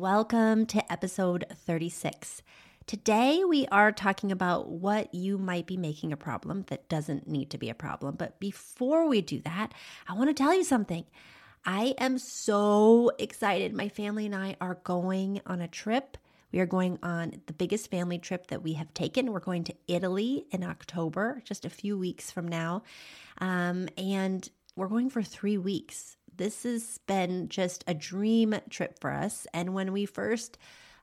Welcome to episode 36. Today, we are talking about what you might be making a problem that doesn't need to be a problem. But before we do that, I want to tell you something. I am so excited. My family and I are going on a trip. We are going on the biggest family trip that we have taken. We're going to Italy in October, just a few weeks from now. Um, and we're going for three weeks this has been just a dream trip for us. And when we first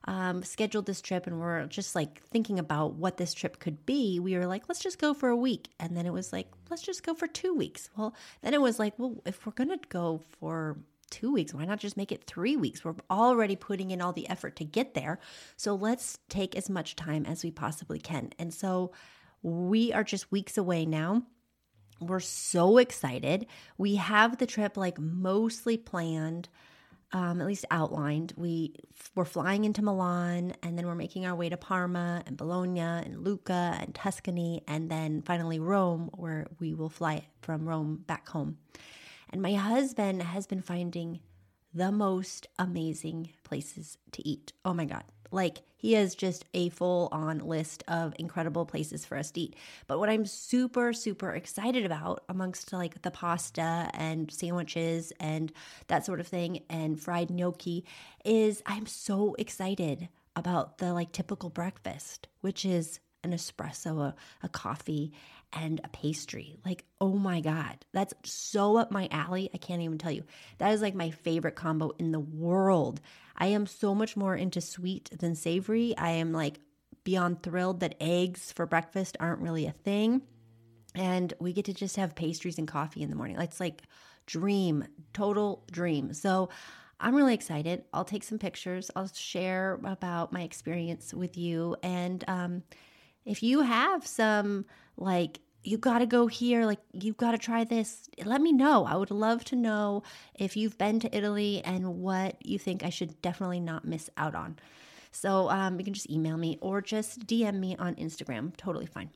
um, scheduled this trip and we're just like thinking about what this trip could be, we were like, let's just go for a week. And then it was like, let's just go for two weeks. Well, then it was like, well, if we're going to go for two weeks, why not just make it three weeks? We're already putting in all the effort to get there. So let's take as much time as we possibly can. And so we are just weeks away now. We're so excited. We have the trip like mostly planned, um, at least outlined. We we're flying into Milan, and then we're making our way to Parma and Bologna and Lucca and Tuscany, and then finally Rome, where we will fly from Rome back home. And my husband has been finding the most amazing places to eat. Oh my God. Like he has just a full on list of incredible places for us to eat. But what I'm super, super excited about amongst like the pasta and sandwiches and that sort of thing and fried gnocchi is I'm so excited about the like typical breakfast, which is an espresso, a, a coffee, and a pastry. Like, oh my God, that's so up my alley. I can't even tell you. That is like my favorite combo in the world. I am so much more into sweet than savory. I am like beyond thrilled that eggs for breakfast aren't really a thing. And we get to just have pastries and coffee in the morning. It's like dream, total dream. So I'm really excited. I'll take some pictures. I'll share about my experience with you. And um, if you have some like you got to go here, like you've got to try this. Let me know. I would love to know if you've been to Italy and what you think I should definitely not miss out on. So um, you can just email me or just DM me on Instagram. Totally fine.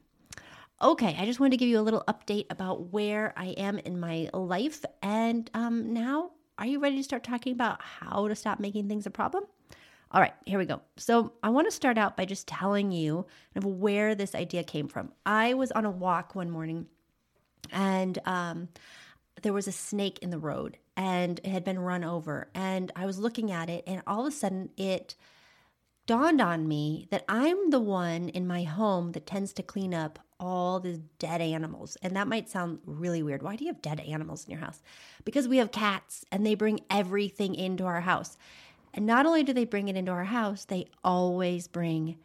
Okay, I just wanted to give you a little update about where I am in my life. And um, now, are you ready to start talking about how to stop making things a problem? All right, here we go. So, I want to start out by just telling you of where this idea came from. I was on a walk one morning and um, there was a snake in the road and it had been run over. And I was looking at it, and all of a sudden it dawned on me that I'm the one in my home that tends to clean up all the dead animals. And that might sound really weird. Why do you have dead animals in your house? Because we have cats and they bring everything into our house. And not only do they bring it into our house, they always bring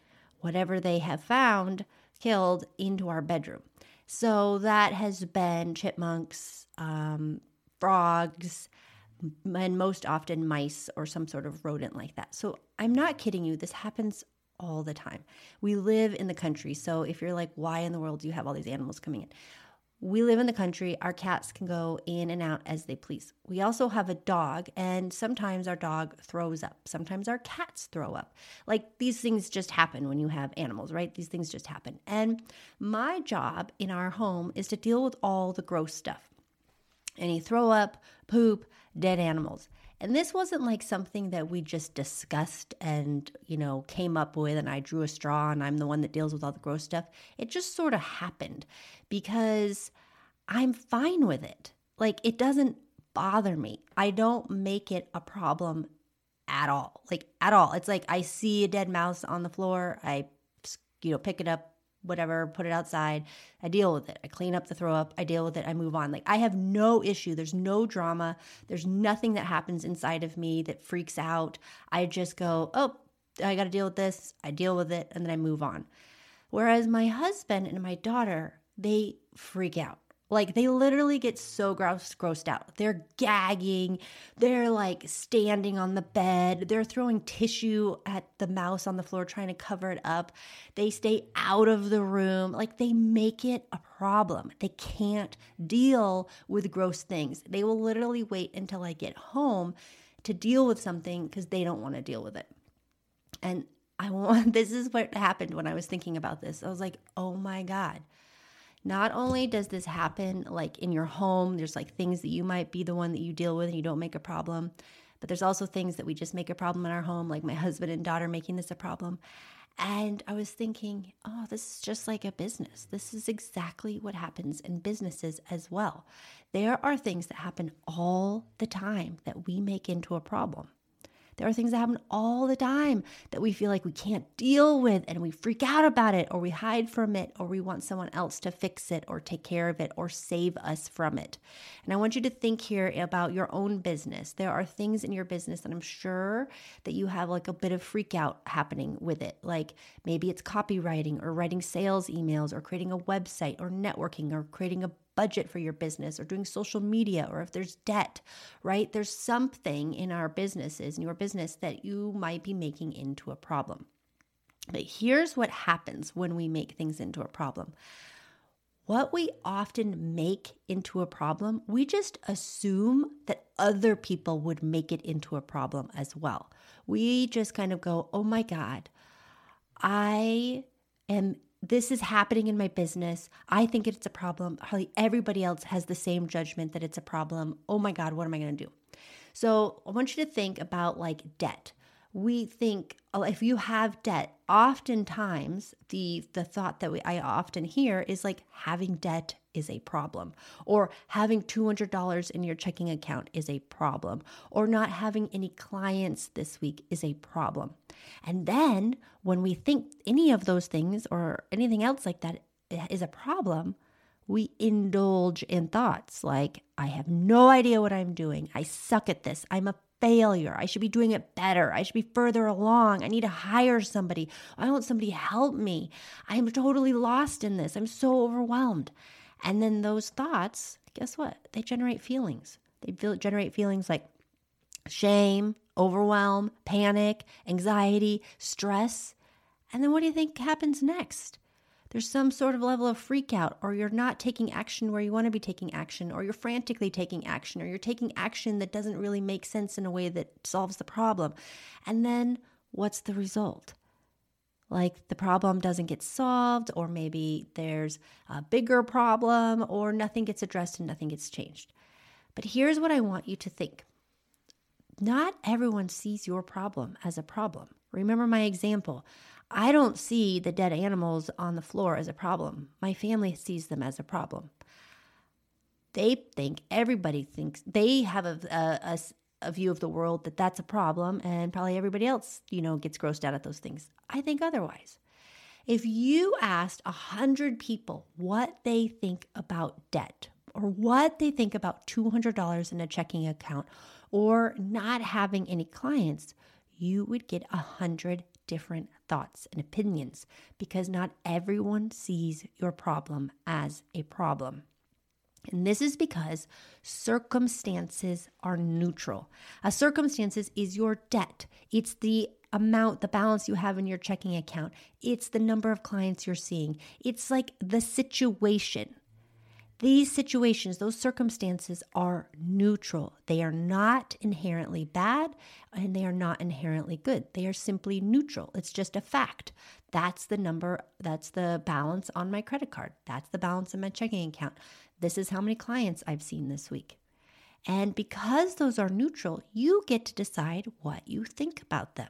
whatever they have found killed into our bedroom. So that has been chipmunks, um, frogs, and most often mice or some sort of rodent like that. So I'm not kidding you. This happens all the time. We live in the country. So if you're like, why in the world do you have all these animals coming in? We live in the country. Our cats can go in and out as they please. We also have a dog, and sometimes our dog throws up. Sometimes our cats throw up. Like these things just happen when you have animals, right? These things just happen. And my job in our home is to deal with all the gross stuff any throw up, poop, dead animals. And this wasn't like something that we just discussed and, you know, came up with and I drew a straw and I'm the one that deals with all the gross stuff. It just sort of happened because I'm fine with it. Like it doesn't bother me. I don't make it a problem at all. Like at all. It's like I see a dead mouse on the floor, I you know, pick it up, whatever, put it outside. I deal with it. I clean up the throw up. I deal with it. I move on. Like I have no issue. There's no drama. There's nothing that happens inside of me that freaks out. I just go, oh, I got to deal with this. I deal with it and then I move on. Whereas my husband and my daughter, they freak out. Like they literally get so gross, grossed out. They're gagging. They're like standing on the bed. They're throwing tissue at the mouse on the floor, trying to cover it up. They stay out of the room. Like they make it a problem. They can't deal with gross things. They will literally wait until I get home to deal with something because they don't want to deal with it. And I want, this is what happened when I was thinking about this. I was like, oh my God not only does this happen like in your home, there's like things that you might be the one that you deal with and you don't make a problem, But there's also things that we just make a problem in our home, like my husband and daughter making this a problem. And I was thinking, oh, this is just like a business. This is exactly what happens in businesses as well. There are things that happen all the time that we make into a problem. There are things that happen all the time that we feel like we can't deal with and we freak out about it or we hide from it or we want someone else to fix it or take care of it or save us from it. And I want you to think here about your own business. There are things in your business that I'm sure that you have like a bit of freak out happening with it. Like maybe it's copywriting or writing sales emails or creating a website or networking or creating a budget for your business or doing social media or if there's debt, right? There's something in our businesses, in your business, that you might be making into a problem. But here's what happens when we make things into a problem. What we often make into a problem, we just assume that other people would make it into a problem as well. We just kind of go, oh my God, I am this is happening in my business. I think it's a problem. Probably everybody else has the same judgment that it's a problem. Oh my God, what am I going to do? So I want you to think about like debt. We think oh, if you have debt, oftentimes the the thought that we, I often hear is like having debt is a problem, or having $200 in your checking account is a problem, or not having any clients this week is a problem. And then when we think any of those things or anything else like that eh, is a problem, we indulge in thoughts like, I have no idea what I'm doing. I suck at this. I'm a failure. I should be doing it better. I should be further along. I need to hire somebody. I want somebody to help me. I'm totally lost in this. I'm so overwhelmed. And then those thoughts, guess what? They generate feelings. They feel, generate feelings like shame, overwhelm, panic, anxiety, stress. And then what do you think happens next? There's some sort of level of freak out, or you're not taking action where you want to be taking action, or you're frantically taking action, or you're taking action that doesn't really make sense in a way that solves the problem. And then what's the result? like the problem doesn't get solved, or maybe there's a bigger problem, or nothing gets addressed and nothing gets changed. But here's what I want you to think not everyone sees your problem as a problem. Remember my example. I don't see the dead animals on the floor as a problem. My family sees them as a problem. They think, everybody thinks, they have a, a, a, view of the world that that's a problem and probably everybody else, you know, gets grossed out at those things. I think otherwise. If you asked a hundred people what they think about debt or what they think about $200 in a checking account or not having any clients, you would get a hundred different thoughts and opinions because not everyone sees your problem as a problem. And this is because circumstances are neutral. A circumstances is your debt. It's the amount, the balance you have in your checking account. It's the number of clients you're seeing. It's like the situation. These situations, those circumstances are neutral. They are not inherently bad and they are not inherently good. They are simply neutral. It's just a fact. That's the number, that's the balance on my credit card. That's the balance in my checking account. This is how many clients I've seen this week. And because those are neutral, you get to decide what you think about them.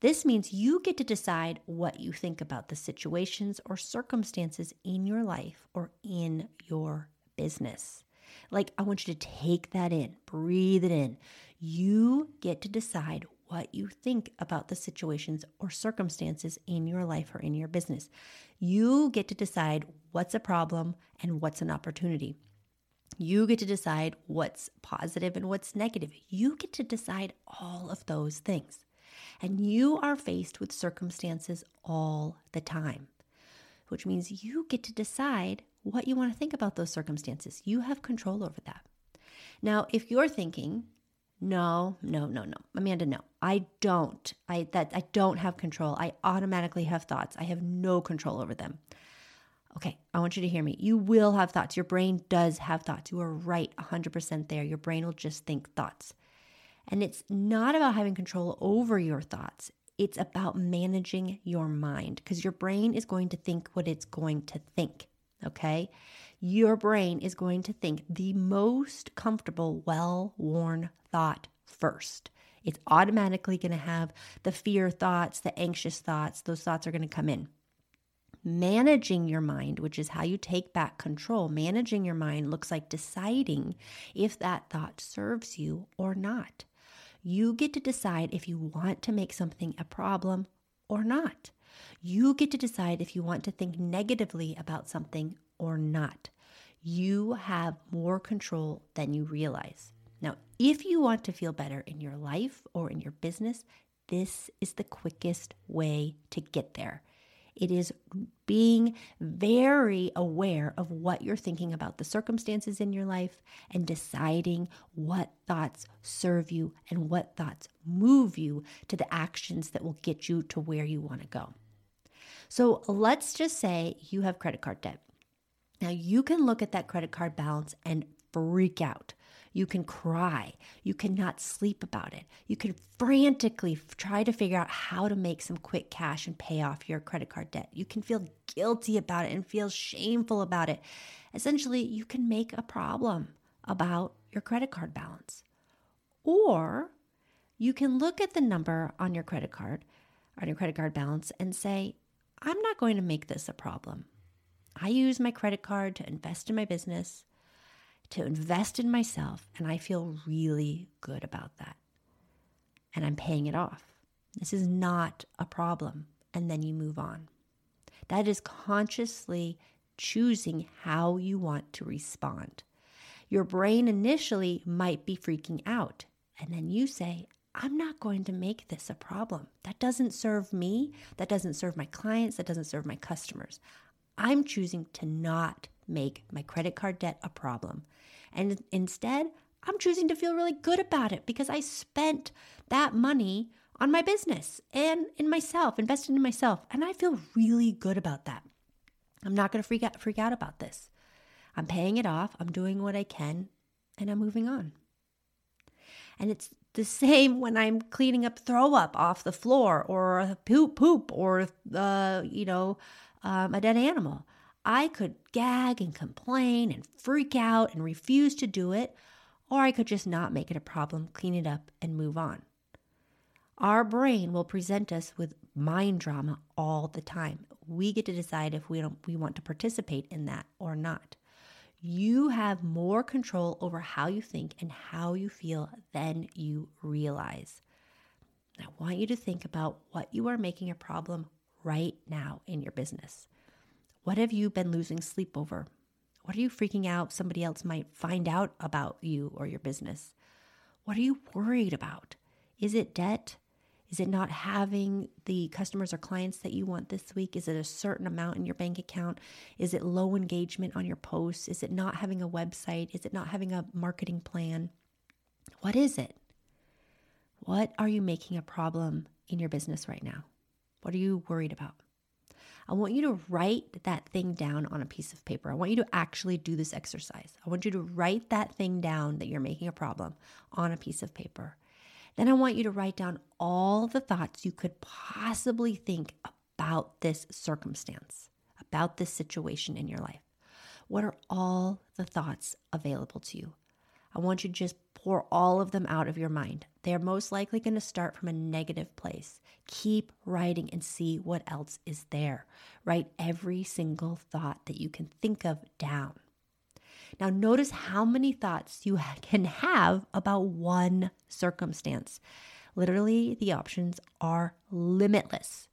This means you get to decide what you think about the situations or circumstances in your life or in your business. Like, I want you to take that in, breathe it in. You get to decide what you think about the situations or circumstances in your life or in your business. You get to decide what's a problem and what's an opportunity. You get to decide what's positive and what's negative. You get to decide all of those things. And you are faced with circumstances all the time, which means you get to decide what you want to think about those circumstances. You have control over that. Now, if you're thinking, no, no, no, no. Amanda, no. I don't. I that I don't have control. I automatically have thoughts. I have no control over them. Okay, I want you to hear me. You will have thoughts. Your brain does have thoughts. You are right 100% there. Your brain will just think thoughts. And it's not about having control over your thoughts. It's about managing your mind because your brain is going to think what it's going to think. Okay. Your brain is going to think the most comfortable, well worn thought first. It's automatically going to have the fear thoughts, the anxious thoughts. Those thoughts are going to come in. Managing your mind, which is how you take back control, managing your mind looks like deciding if that thought serves you or not. You get to decide if you want to make something a problem or not. You get to decide if you want to think negatively about something or not. You have more control than you realize. Now, if you want to feel better in your life or in your business, this is the quickest way to get there. It is being very aware of what you're thinking about the circumstances in your life and deciding what thoughts serve you and what thoughts move you to the actions that will get you to where you want to go. So let's just say you have credit card debt. Now you can look at that credit card balance and freak out. You can cry. You cannot sleep about it. You can frantically try to figure out how to make some quick cash and pay off your credit card debt. You can feel guilty about it and feel shameful about it. Essentially, you can make a problem about your credit card balance. Or you can look at the number on your credit card, on your credit card balance, and say, I'm not going to make this a problem. I use my credit card to invest in my business to invest in myself, and I feel really good about that. And I'm paying it off. This is not a problem. And then you move on. That is consciously choosing how you want to respond. Your brain initially might be freaking out, and then you say, I'm not going to make this a problem. That doesn't serve me. That doesn't serve my clients. That doesn't serve my customers. I'm choosing to not make my credit card debt a problem. And instead, I'm choosing to feel really good about it because I spent that money on my business and in myself, invested in myself. And I feel really good about that. I'm not going to freak out, freak out about this. I'm paying it off, I'm doing what I can, and I'm moving on. And it's the same when I'm cleaning up throw up off the floor or poop poop or uh, you know um, a dead animal. I could gag and complain and freak out and refuse to do it, or I could just not make it a problem, clean it up, and move on. Our brain will present us with mind drama all the time. We get to decide if we we want to participate in that or not. You have more control over how you think and how you feel than you realize. I want you to think about what you are making a problem right now in your business. What have you been losing sleep over? What are you freaking out somebody else might find out about you or your business? What are you worried about? Is it debt? Is it not having the customers or clients that you want this week? Is it a certain amount in your bank account? Is it low engagement on your posts? Is it not having a website? Is it not having a marketing plan? What is it? What are you making a problem in your business right now? What are you worried about? I want you to write that thing down on a piece of paper. I want you to actually do this exercise. I want you to write that thing down that you're making a problem on a piece of paper. Then I want you to write down all the thoughts you could possibly think about this circumstance, about this situation in your life. What are all the thoughts available to you? I want you to just pour all of them out of your mind. They are most likely going to start from a negative place. Keep writing and see what else is there. Write every single thought that you can think of down. Now, notice how many thoughts you can have about one circumstance. Literally, the options are limitless.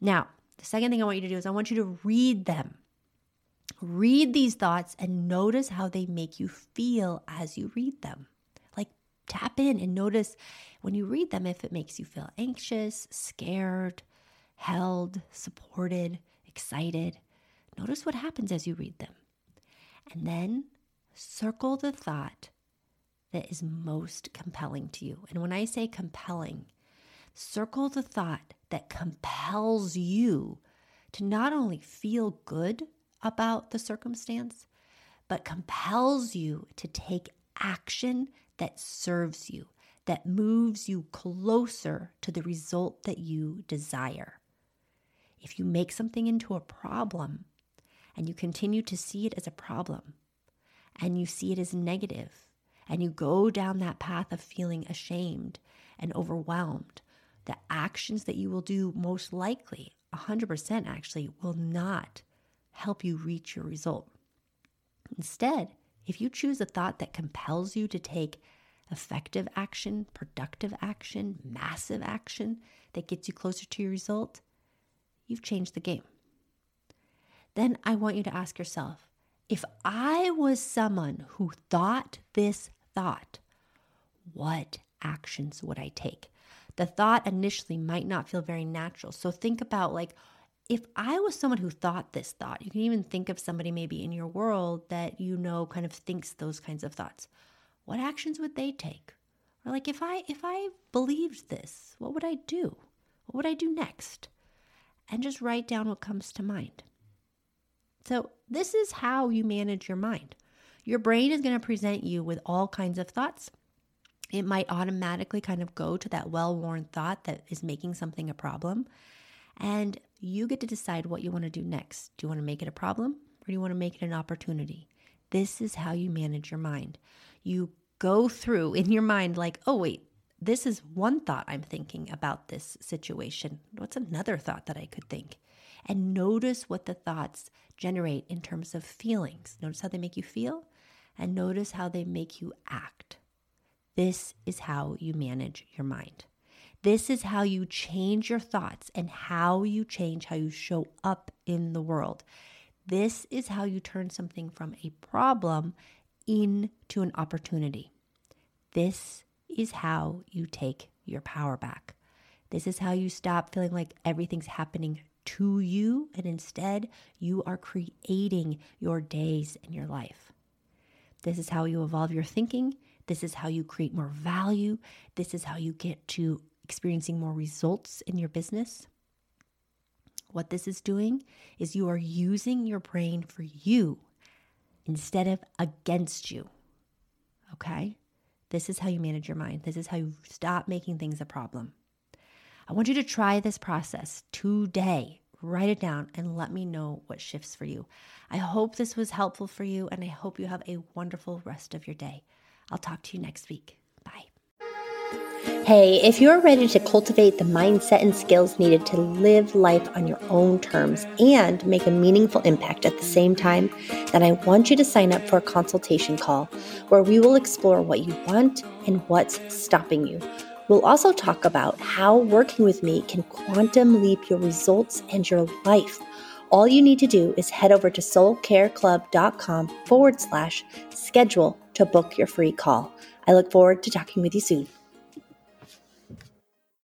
Now, the second thing I want you to do is I want you to read them. Read these thoughts and notice how they make you feel as you read them tap in and notice when you read them if it makes you feel anxious, scared, held, supported, excited. Notice what happens as you read them. And then circle the thought that is most compelling to you. And when I say compelling, circle the thought that compels you to not only feel good about the circumstance, but compels you to take action that serves you, that moves you closer to the result that you desire. If you make something into a problem and you continue to see it as a problem and you see it as negative and you go down that path of feeling ashamed and overwhelmed, the actions that you will do most likely, 100% actually, will not help you reach your result. Instead, if you choose a thought that compels you to take effective action, productive action, massive action that gets you closer to your result, you've changed the game. Then I want you to ask yourself if I was someone who thought this thought, what actions would I take? The thought initially might not feel very natural. So think about like, if I was someone who thought this thought, you can even think of somebody maybe in your world that you know kind of thinks those kinds of thoughts. What actions would they take? Or like if I if I believed this, what would I do? What would I do next? And just write down what comes to mind. So, this is how you manage your mind. Your brain is going to present you with all kinds of thoughts. It might automatically kind of go to that well worn thought that is making something a problem. And you get to decide what you want to do next. Do you want to make it a problem or do you want to make it an opportunity? This is how you manage your mind. You go through in your mind, like, oh, wait, this is one thought I'm thinking about this situation. What's another thought that I could think? And notice what the thoughts generate in terms of feelings. Notice how they make you feel and notice how they make you act. This is how you manage your mind. This is how you change your thoughts and how you change how you show up in the world. This is how you turn something from a problem into an opportunity. This is how you take your power back. This is how you stop feeling like everything's happening to you, and instead, you are creating your days and your life. This is how you evolve your thinking. This is how you create more value. This is how you get to experiencing more results in your business. What this is doing is you are using your brain for you instead of against you. Okay? This is how you manage your mind. This is how you stop making things a problem. I want you to try this process today. Write it down and let me know what shifts for you. I hope this was helpful for you, and I hope you have a wonderful rest of your day. I'll talk to you next week. Hey, if you're ready to cultivate the mindset and skills needed to live life on your own terms and make a meaningful impact at the same time, then I want you to sign up for a consultation call where we will explore what you want and what's stopping you We'll also talk about how working with me can quantum leap your results and your life. All you need to do is head over to soulcareclub.com forward slash schedule to book your free call. I look forward to talking with you soon.